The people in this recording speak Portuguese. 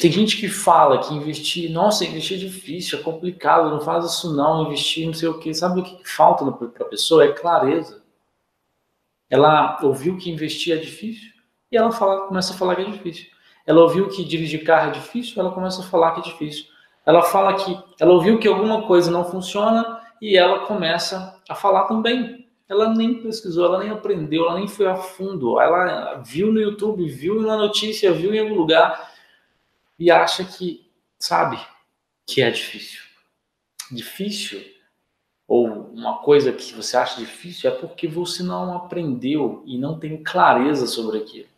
Tem gente que fala que investir, nossa, investir é difícil, é complicado, não faz isso não, investir não sei o que. Sabe o que falta para a pessoa? É clareza. Ela ouviu que investir é difícil e ela fala, começa a falar que é difícil. Ela ouviu que dirigir carro é difícil, ela começa a falar que é difícil. Ela fala que ela ouviu que alguma coisa não funciona e ela começa a falar também. Ela nem pesquisou, ela nem aprendeu, ela nem foi a fundo. Ela viu no YouTube, viu na notícia, viu em algum lugar e acha que, sabe, que é difícil. Difícil, ou uma coisa que você acha difícil, é porque você não aprendeu e não tem clareza sobre aquilo.